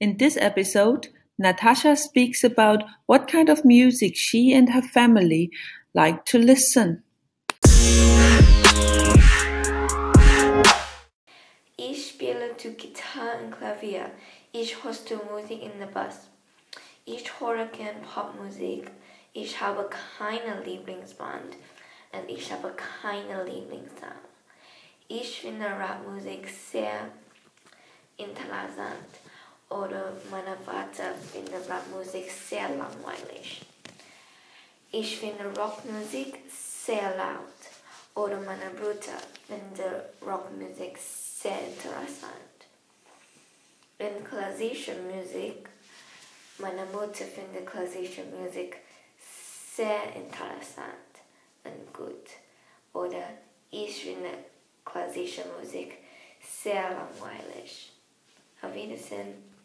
In this episode, Natasha speaks about what kind of music she and her family like to listen. Ich spiele zu Gitarre und Klavier. Ich hoste Musik in der Bus. Ich höre gern Popmusik. Ich habe keine Lieblingsband und ich habe keine Lieblingssong. Ich finde Rapmusik sehr interessant oder meine Vater findet Rapmusik sehr langweilig. Ich finde Rockmusik sehr laut oder meine Bruder findet Rockmusik sehr interessant. In klassischer Musik, meine Mutter findet klassische Musik sehr interessant und gut. Oder ich finde klassische Musik sehr langweilig. Auf Wiedersehen.